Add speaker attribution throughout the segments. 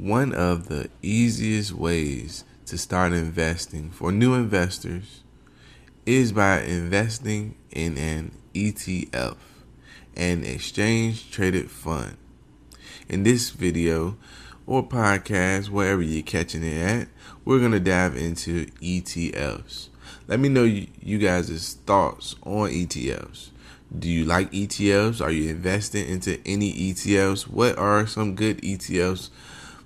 Speaker 1: One of the easiest ways to start investing for new investors is by investing in an ETF, an exchange traded fund. In this video or podcast, wherever you're catching it at, we're going to dive into ETFs. Let me know you guys' thoughts on ETFs. Do you like ETFs? Are you investing into any ETFs? What are some good ETFs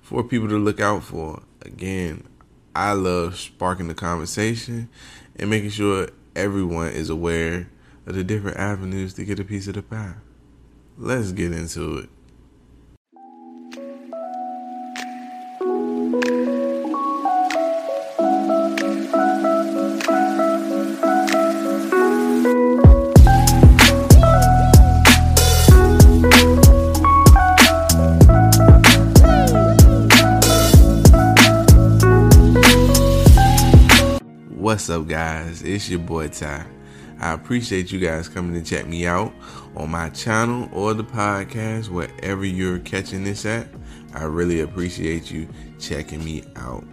Speaker 1: for people to look out for? Again, I love sparking the conversation and making sure everyone is aware of the different avenues to get a piece of the pie. Let's get into it. What's up, guys? It's your boy Ty. I appreciate you guys coming to check me out on my channel or the podcast, wherever you're catching this at. I really appreciate you checking me out.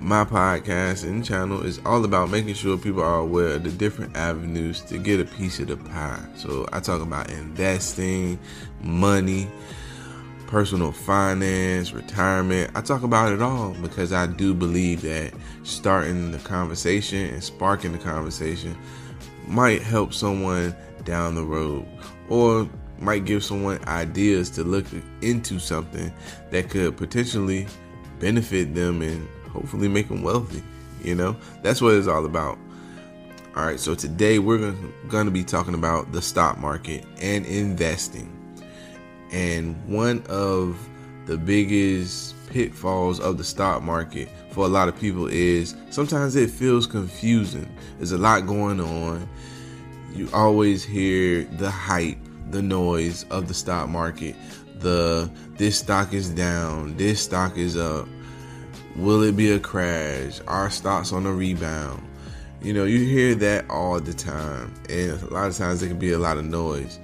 Speaker 1: My podcast and channel is all about making sure people are aware of the different avenues to get a piece of the pie. So I talk about investing, money, personal finance, retirement. I talk about it all because I do believe that starting the conversation and sparking the conversation might help someone down the road or might give someone ideas to look into something that could potentially benefit them and hopefully make them wealthy. You know, that's what it's all about. All right, so today we're going to be talking about the stock market and investing. And one of the biggest pitfalls of the stock market for a lot of people is sometimes it feels confusing. There's a lot going on. You always hear the hype, the noise of the stock market. The this stock is down, this stock is up. Will it be a crash? Our stocks on a rebound? You know, you hear that all the time, and a lot of times it can be a lot of noise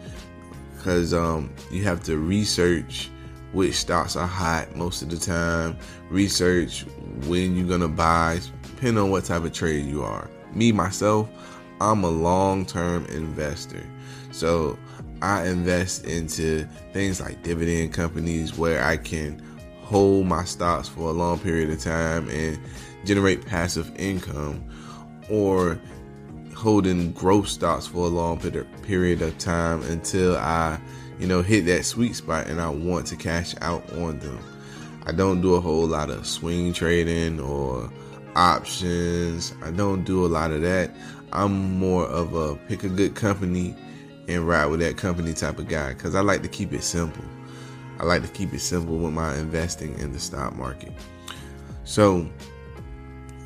Speaker 1: because um, you have to research which stocks are hot most of the time, research when you're gonna buy, depending on what type of trade you are. Me myself, I'm a long-term investor, so I invest into things like dividend companies where I can hold my stocks for a long period of time and generate passive income, or holding growth stocks for a long period of time until I, you know, hit that sweet spot and I want to cash out on them. I don't do a whole lot of swing trading or options. I don't do a lot of that. I'm more of a pick a good company and ride with that company type of guy because I like to keep it simple. I like to keep it simple with my investing in the stock market. So,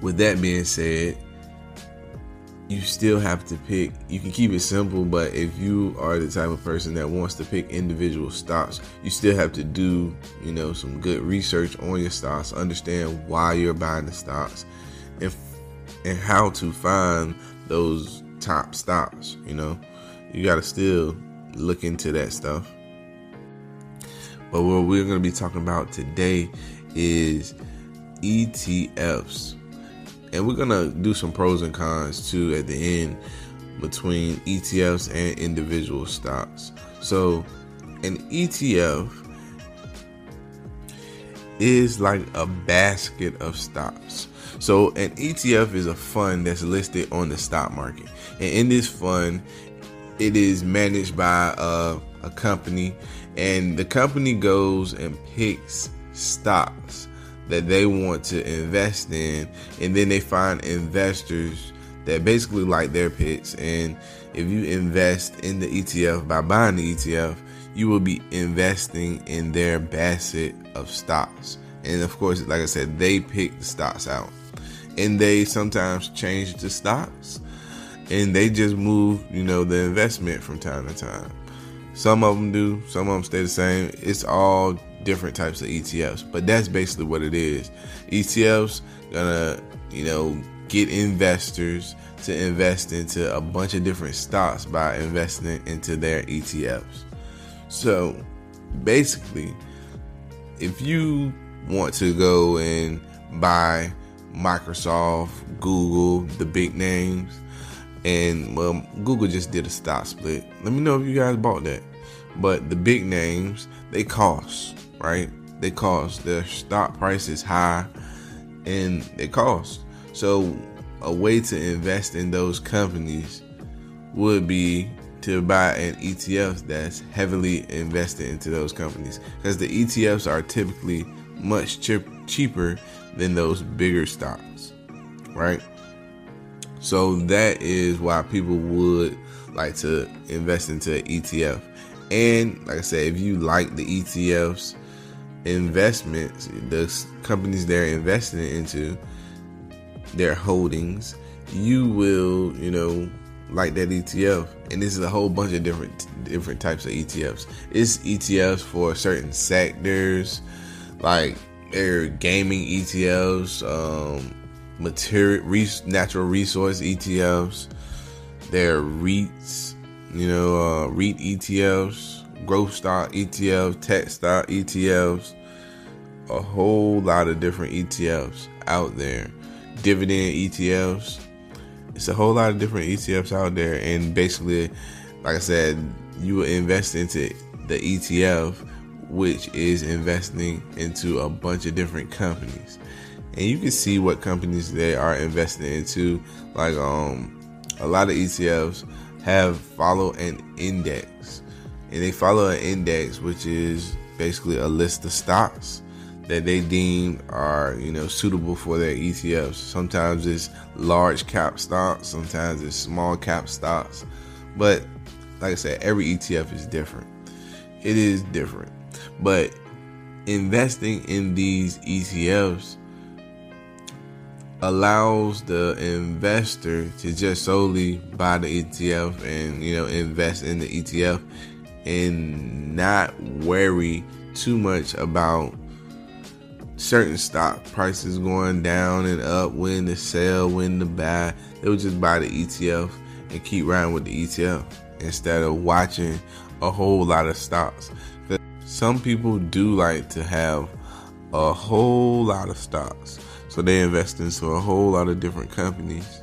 Speaker 1: with that being said, you still have to pick you can keep it simple but if you are the type of person that wants to pick individual stocks you still have to do you know some good research on your stocks understand why you're buying the stocks and and how to find those top stocks you know? You got to still look into that stuff. But what we're going to be talking about today is ETFs and we're gonna do some pros and cons too at the end between ETFs and individual stocks. So, an ETF is like a basket of stocks. So, an ETF is a fund that's listed on the stock market, and in this fund, it is managed by a, a company, and the company goes and picks stocks that they want to invest in, and then they find investors that basically like their picks. And if you invest in the ETF by buying the ETF, you will be investing in their basket of stocks. And of course, like I said, they pick the stocks out. And they sometimes change the stocks and they just move, you know, the investment from time to time. Some of them do, some of them stay the same. It's all different types of ETFs, but that's basically what it is. ETFs gonna, you know, get investors to invest into a bunch of different stocks by investing into their ETFs. So basically, if you want to go and buy Microsoft, Google, the big names, and well, Google just did a stock split. Let me know if you guys bought that. But the big names, they cost, right? They cost. Their stock price is high and they cost. So a way to invest in those companies would be to buy an ETF that's heavily invested into those companies because the ETFs are typically much cheaper than those bigger stocks, right? So that is why people would like to invest into an ETF. And like I said, if you like the ETFs investments, the companies they're investing into, their holdings, you will, you know, like that ETF. And this is a whole bunch of different different types of ETFs. It's ETFs for certain sectors, like they're gaming ETFs, um, material natural resource ETFs, they're REITs, you know, uh, REIT ETFs, growth stock ETFs, tech stock ETFs, a whole lot of different ETFs out there, dividend ETFs. It's a whole lot of different ETFs out there, and basically, like I said, you will invest into the ETF, which is investing into a bunch of different companies, and you can see what companies they are investing into. Like um, a lot of ETFs have follow an index, and they follow an index, which is basically a list of stocks that they deem are you know suitable for their ETFs. Sometimes it's large cap stocks, sometimes it's small cap stocks, but like I said, every ETF is different. It is different, but investing in these ETFs allows the investor to just solely buy the ETF and you know invest in the ETF and not worry too much about certain stock prices going down and up, when to sell, when to buy. They would just buy the ETF and keep riding with the ETF instead of watching a whole lot of stocks. Some people do like to have a whole lot of stocks. So they invest into a whole lot of different companies.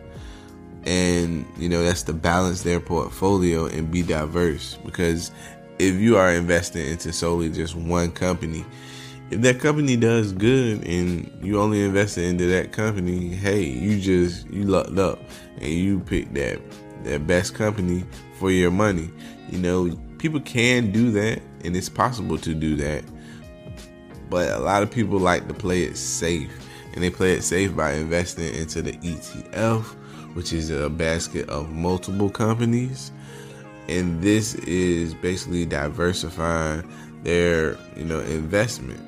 Speaker 1: And, you know, that's to balance their portfolio and be diverse. Because if you are investing into solely just one company, if that company does good and you only invested into that company, hey, you just you lucked up and you picked that that best company for your money. You know, people can do that and it's possible to do that. But a lot of people like to play it safe and they play it safe by investing into the ETF, which is a basket of multiple companies. And this is basically diversifying their, you know, investment.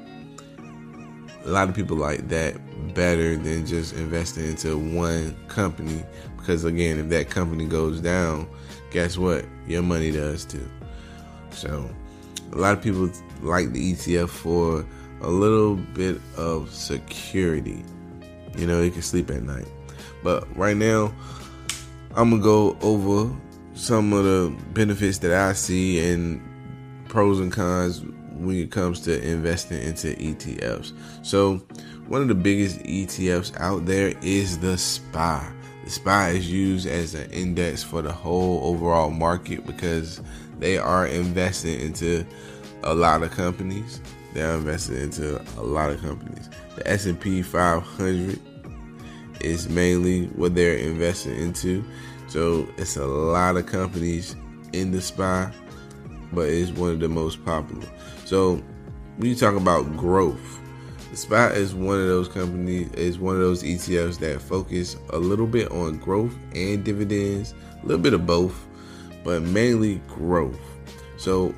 Speaker 1: A lot of people like that better than just investing into one company. Because again if that company goes down guess what? Your money does too. So a lot of people like the etf for a little bit of security. You know you can sleep at night. But right now i'm gonna go over some of the benefits that i see and pros and cons when it comes to investing into ETFs. So, one of the biggest ETFs out there is the SPY. The SPY is used as an index for the whole overall market because they are investing into a lot of companies. They are investing into a lot of companies. The S&P 500 is mainly what they're investing into. So it's a lot of companies in the SPY, but it's one of the most popular. So when you talk about growth, the SPY is one of those companies, is one of those ETFs that focus a little bit on growth and dividends, a little bit of both, but mainly growth. So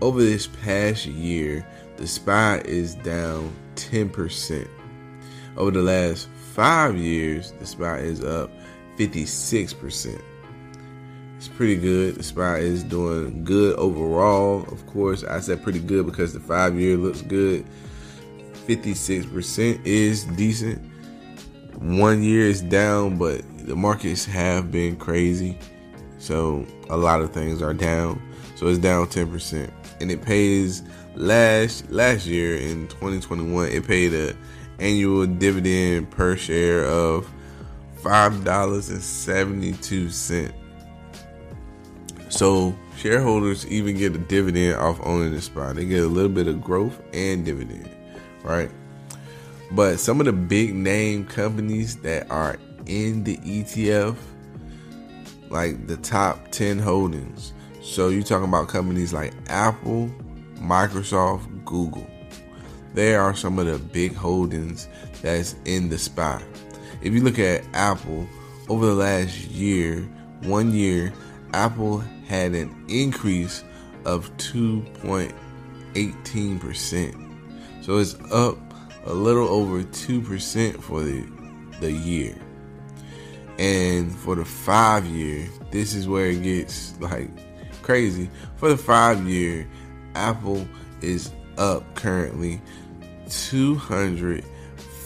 Speaker 1: over this past year, the SPY is down 10%. Over the last five years, the SPY is up 56%. It's pretty good. The spot is doing good overall. Of course, I said pretty good because the five year looks good. 56% is decent. One year is down, but the markets have been crazy. So a lot of things are down. So it's down 10%. And it pays last last year in 2021, it paid a annual dividend per share of five dollars and seventy two cent. So shareholders even get a dividend off owning the spot. They get a little bit of growth and dividend, right? But some of the big name companies that are in the ETF, like the top 10 holdings. So you're talking about companies like Apple, Microsoft, Google. They are some of the big holdings that's in the SPY. If you look at Apple over the last year, one year, Apple had an increase of 2.18%. So it's up a little over 2% for the, the year. And for the five year, this is where it gets like crazy. For the five year, Apple is up currently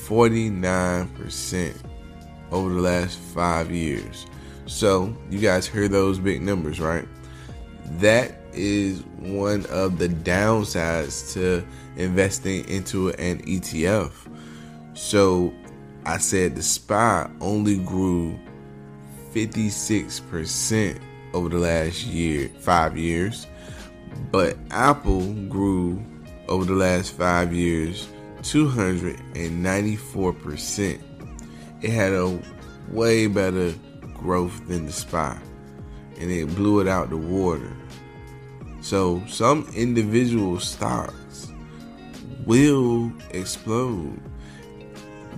Speaker 1: 249% over the last five years. So, you guys hear those big numbers, right? That is one of the downsides to investing into an ETF. So, I said the SPY only grew 56% over the last year, five years. But Apple grew over the last five years 294%. It had a way better growth than the SPY, and it blew it out the water. So, some individual stocks will explode,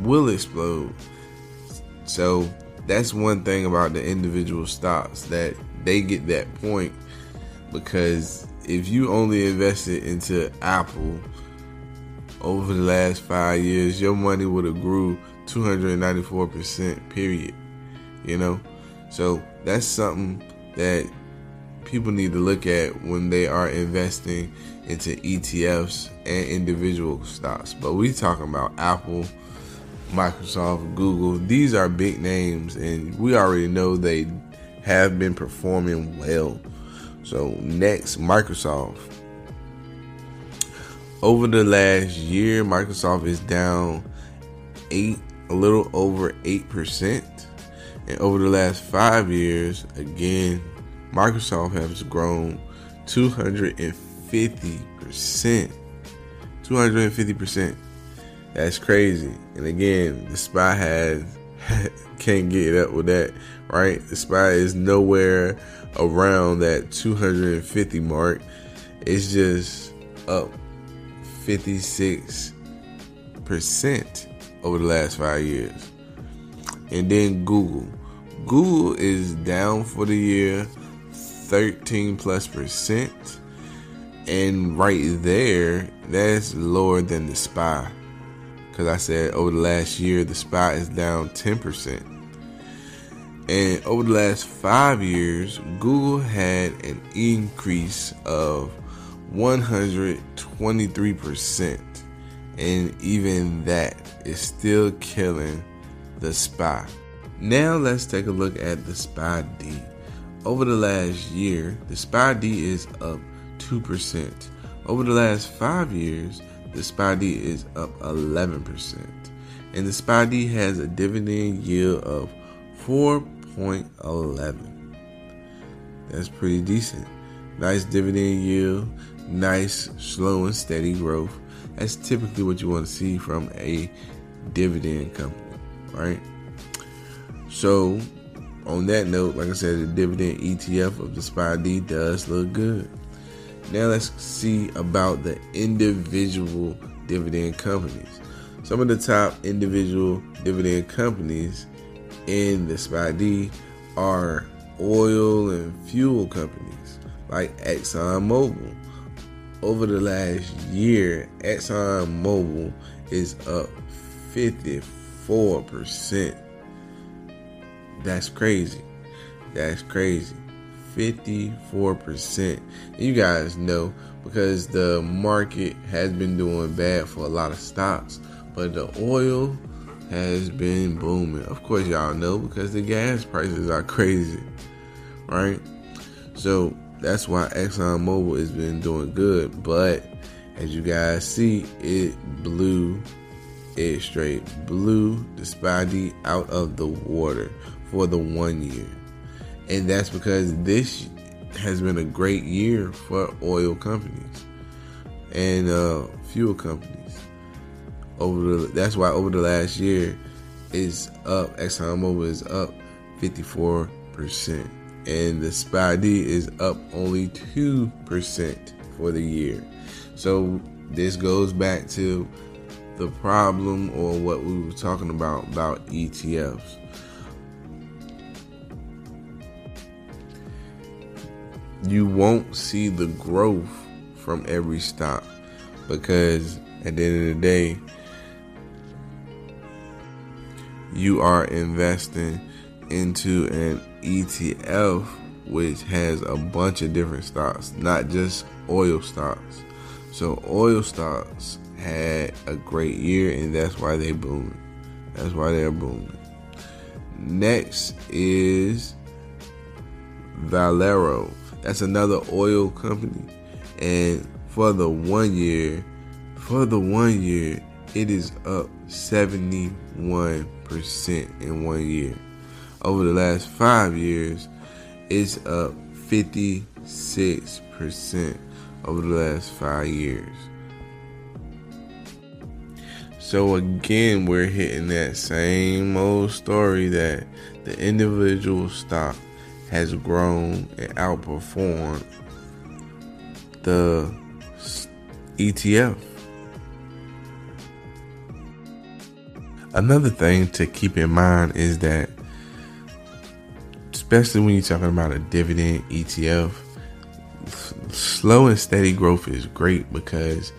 Speaker 1: will explode. So, that's one thing about the individual stocks that they get that point because if you only invested into Apple over the last five years, your money would have grew 294%, period. You know? So that's something that people need to look at when they are investing into ETFs and individual stocks. But we talking about Apple, Microsoft, Google. These are big names and we already know they have been performing well. So next, Microsoft. Over the last year, Microsoft is down eight, a little over eight percent, and over the last five years, again, Microsoft has grown two hundred and fifty percent. Two hundred and fifty percent. That's crazy. And again, the SPY has can't get up with that, right? The SPY is nowhere around that 250 mark. It's just up 56% over the last five years. And then Google. Google is down for the year 13 plus percent. And right there, that's lower than the SPY. Because I said over the last year, the SPY is down 10%. And over the last five years, Google had an increase of 123%. And even that is still killing the SPY. Now let's take a look at the SPY D. Over the last year, the SPY D is up 2%. Over the last five years, the SPY D is up 11%. And the SPY D has a dividend yield of 4.11. That's pretty decent. Nice dividend yield, nice, slow, and steady growth. That's typically what you want to see from a dividend company, right? So, on that note, like I said, the dividend ETF of the SPY D does look good. Now let's see about the individual dividend companies. Some of the top individual dividend companies in the SPY-D are oil and fuel companies like ExxonMobil. Over the last year, ExxonMobil is up 54%. That's crazy. That's crazy. 54%. You guys know because the market has been doing bad for a lot of stocks, but the oil has been booming. Of course, y'all know because the gas prices are crazy, right? So that's why ExxonMobil has been doing good, but As you guys see, it blew it straight blew the SPY out of the water for the one year. And that's because this has been a great year for oil companies and uh, fuel companies. Over the that's why over the last year is up. ExxonMobil is up 54 percent, and the SPY-D is up only two percent for the year. So this goes back to the problem or what we were talking about about ETFs. You won't see the growth from every stock because at the end of the day, you are investing into an ETF which has a bunch of different stocks, not just oil stocks. So, oil stocks had a great year, and that's why they booming. That's why they're booming. Next is Valero. That's another oil company, and for the one year, for the one year, it is up 71 percent in one year. Over the last five years, it's up 56 percent over the last five years. So again, we're hitting that same old story that the individual stock has grown and outperformed the ETF. Another thing to keep in mind is that, especially when you're talking about a dividend ETF, slow and steady growth is great because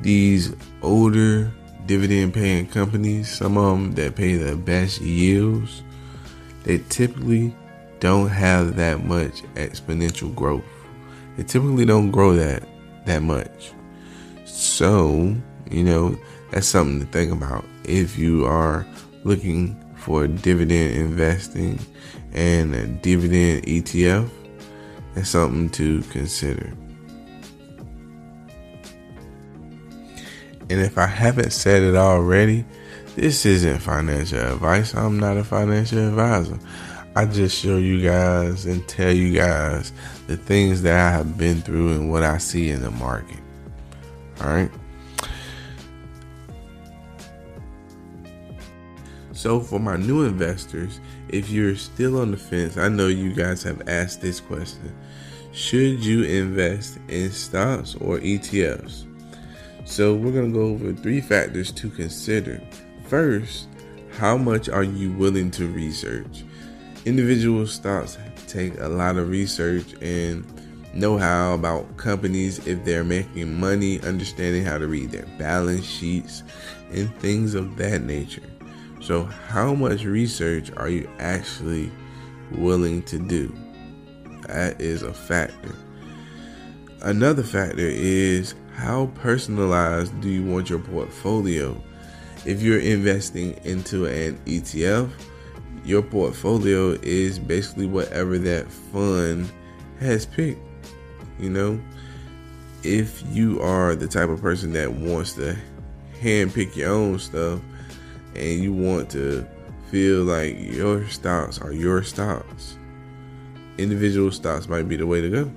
Speaker 1: these older dividend paying companies, some of them that pay the best yields, they typically don't have that much exponential growth. They typically don't grow that that much. So, you know, that's something to think about if you are looking for dividend investing and a dividend ETF. is something to consider. And if I haven't said it already, this isn't financial advice. I'm not a financial advisor. I just show you guys and tell you guys the things that I have been through and what I see in the market. All right. So, for my new investors, if you're still on the fence, I know you guys have asked this question Should you invest in stocks or ETFs? So, we're going to go over three factors to consider. First, how much are you willing to research? Individual stocks take a lot of research and know how about companies if they're making money, understanding how to read their balance sheets, and things of that nature. So, how much research are you actually willing to do? That is a factor. Another factor is how personalized do you want your portfolio? If you're investing into an ETF, your portfolio is basically whatever that fund has picked. You know, if you are the type of person that wants to hand pick your own stuff and you want to feel like your stocks are your stocks, individual stocks might be the way to go.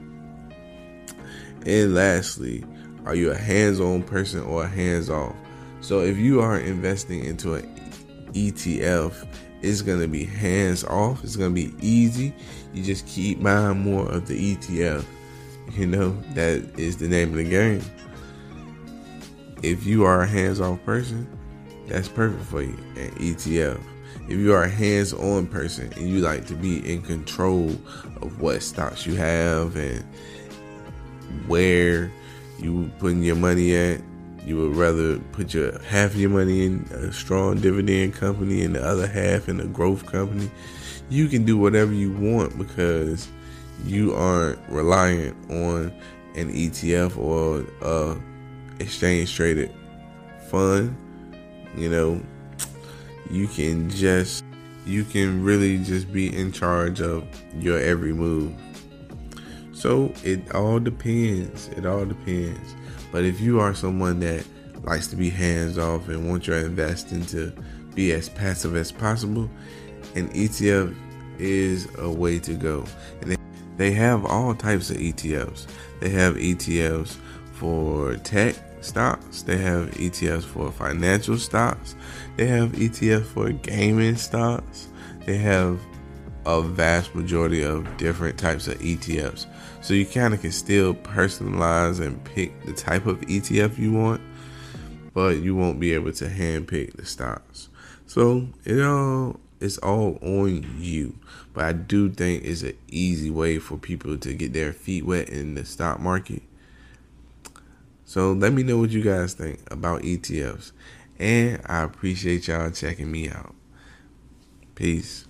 Speaker 1: And lastly, are you a hands on person or a hands off? So if you are investing into an ETF, it's going to be hands off. It's going to be easy. You just keep buying more of the ETF. You know, that is the name of the game. If you are a hands off person, that's perfect for you. An ETF. If you are a hands on person and you like to be in control of what stocks you have and where you putting your money at. You would rather put your half of your money in a strong dividend company and the other half in a growth company. You can do whatever you want because you aren't reliant on an ETF or a exchange traded fund. You know, you can just you can really just be in charge of your every move. So it all depends. It all depends. But if you are someone that likes to be hands off and wants your investing to be as passive as possible, an ETF is a way to go. And they, they have all types of ETFs. They have ETFs for tech stocks, they have ETFs for financial stocks, they have ETFs for gaming stocks, they have a vast majority of different types of ETFs. So you kind of can still personalize and pick the type of ETF you want, but you won't be able to handpick the stocks. So it all it's all on you. But I do think it's an easy way for people to get their feet wet in the stock market. So let me know what you guys think about ETFs. And I appreciate y'all checking me out. Peace.